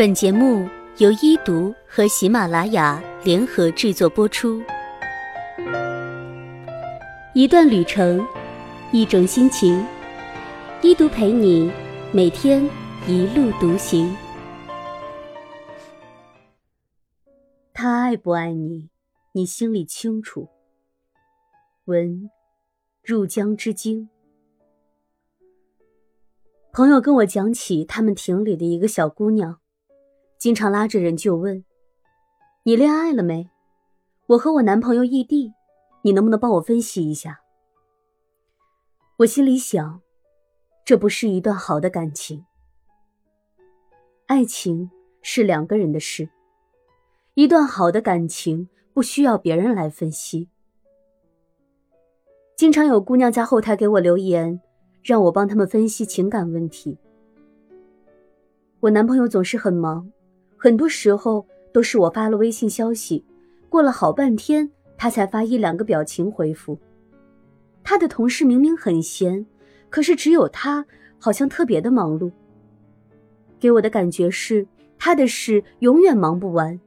本节目由一读和喜马拉雅联合制作播出。一段旅程，一种心情，一读陪你每天一路独行。他爱不爱你，你心里清楚。文，入江之鲸。朋友跟我讲起他们亭里的一个小姑娘。经常拉着人就问：“你恋爱了没？我和我男朋友异地，你能不能帮我分析一下？”我心里想，这不是一段好的感情。爱情是两个人的事，一段好的感情不需要别人来分析。经常有姑娘在后台给我留言，让我帮他们分析情感问题。我男朋友总是很忙。很多时候都是我发了微信消息，过了好半天他才发一两个表情回复。他的同事明明很闲，可是只有他好像特别的忙碌。给我的感觉是他的事永远忙不完，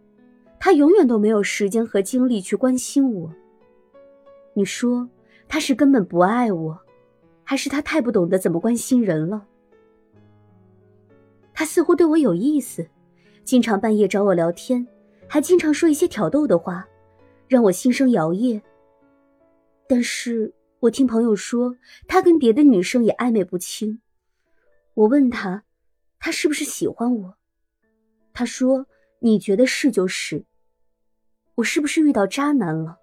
他永远都没有时间和精力去关心我。你说他是根本不爱我，还是他太不懂得怎么关心人了？他似乎对我有意思。经常半夜找我聊天，还经常说一些挑逗的话，让我心生摇曳。但是我听朋友说，他跟别的女生也暧昧不清。我问他，他是不是喜欢我？他说：“你觉得是就是。”我是不是遇到渣男了？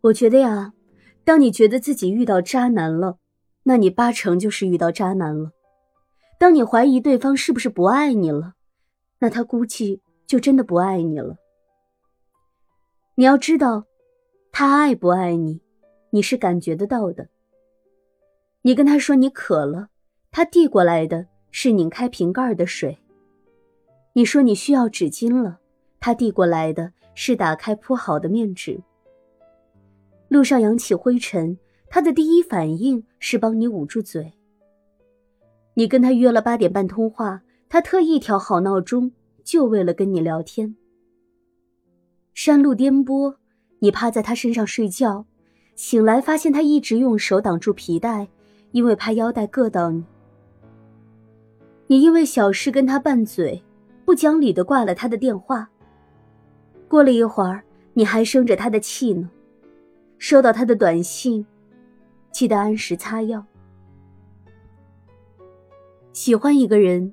我觉得呀，当你觉得自己遇到渣男了，那你八成就是遇到渣男了。当你怀疑对方是不是不爱你了，那他估计就真的不爱你了。你要知道，他爱不爱你，你是感觉得到的。你跟他说你渴了，他递过来的是拧开瓶盖的水；你说你需要纸巾了，他递过来的是打开铺好的面纸。路上扬起灰尘，他的第一反应是帮你捂住嘴。你跟他约了八点半通话，他特意调好闹钟，就为了跟你聊天。山路颠簸，你趴在他身上睡觉，醒来发现他一直用手挡住皮带，因为怕腰带硌到你。你因为小事跟他拌嘴，不讲理的挂了他的电话。过了一会儿，你还生着他的气呢。收到他的短信，记得按时擦药。喜欢一个人，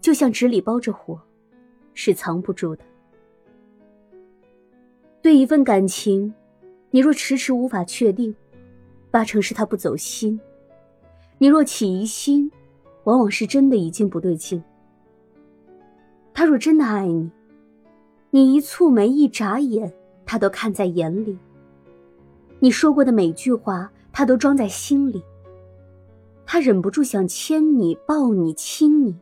就像纸里包着火，是藏不住的。对一份感情，你若迟迟无法确定，八成是他不走心；你若起疑心，往往是真的已经不对劲。他若真的爱你，你一蹙眉一眨眼，他都看在眼里；你说过的每句话，他都装在心里。他忍不住想牵你、抱你、亲你，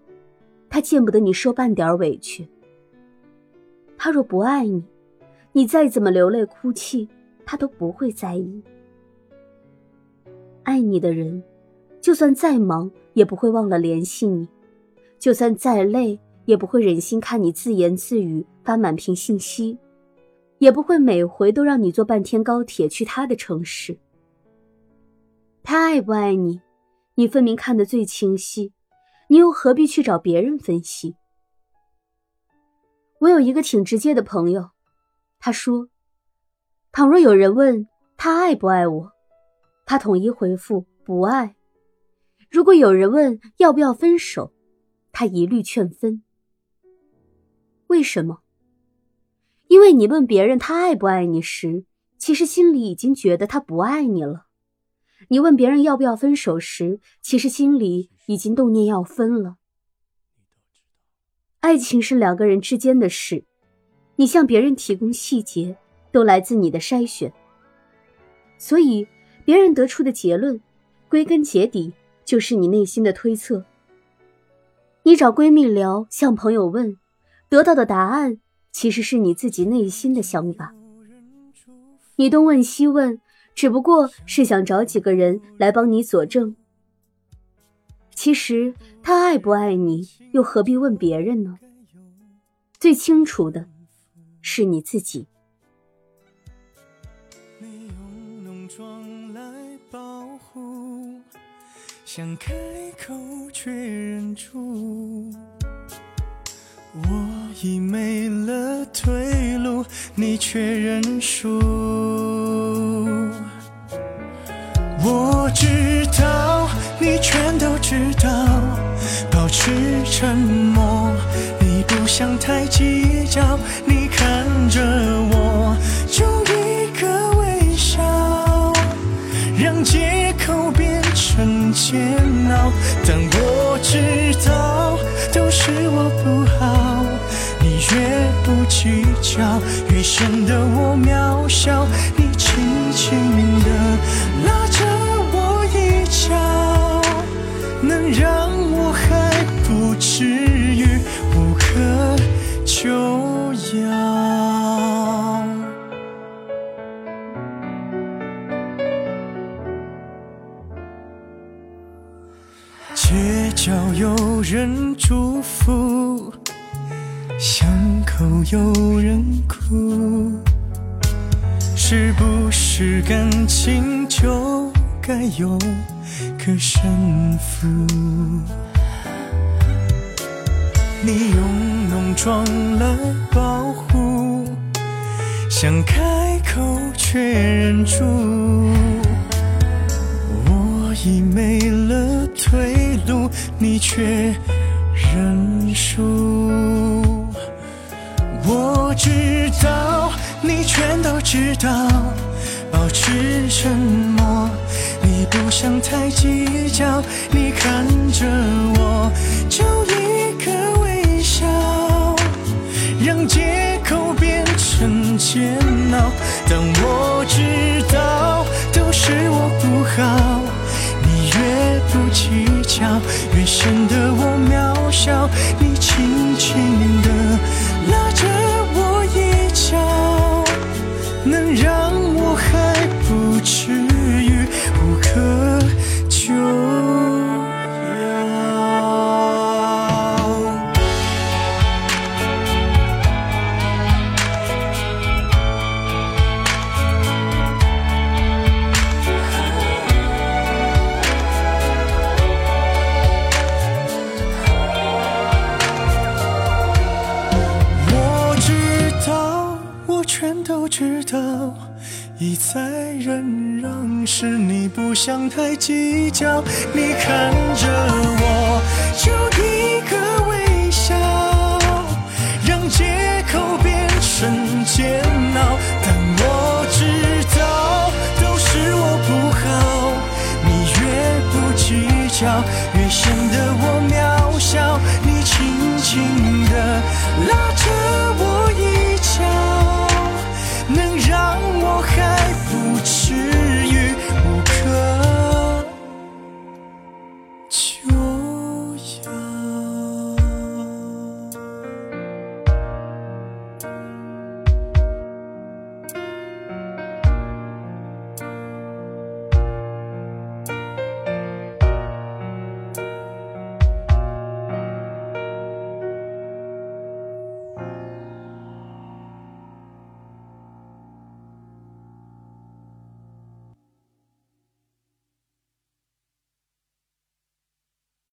他见不得你受半点委屈。他若不爱你，你再怎么流泪哭泣，他都不会在意。爱你的人，就算再忙也不会忘了联系你，就算再累也不会忍心看你自言自语发满屏信息，也不会每回都让你坐半天高铁去他的城市。他爱不爱你？你分明看得最清晰，你又何必去找别人分析？我有一个挺直接的朋友，他说：“倘若有人问他爱不爱我，他统一回复不爱；如果有人问要不要分手，他一律劝分。为什么？因为你问别人他爱不爱你时，其实心里已经觉得他不爱你了。”你问别人要不要分手时，其实心里已经动念要分了。爱情是两个人之间的事，你向别人提供细节，都来自你的筛选。所以，别人得出的结论，归根结底就是你内心的推测。你找闺蜜聊，向朋友问，得到的答案其实是你自己内心的想法。你东问西问。只不过是想找几个人来帮你佐证。其实他爱不爱你，又何必问别人呢？最清楚的是你自己。想开口却忍住，我已没了退路，你却认输。全都知道，保持沉默，你不想太计较，你看着我，就一个微笑，让借口变。成煎熬，但我知道都是我不好。你越不计较，越显得我渺小。街角有人祝福，巷口有人哭，是不是感情就该有个胜负？你用浓妆来保护，想开口却忍住，我已没了退。你却认输。我知道你全都知道，保持沉默。你不想太计较，你看着我，就一个微笑，让借口变成煎熬。但我知道都是我不好，你越不计。较笑，你轻都知道一再忍让，是你不想太计较。你看着我，就一个微笑，让借口变成煎熬。但我知道都是我不好，你越不计较，越显得我渺小。你轻轻地拉着我衣角。我还不知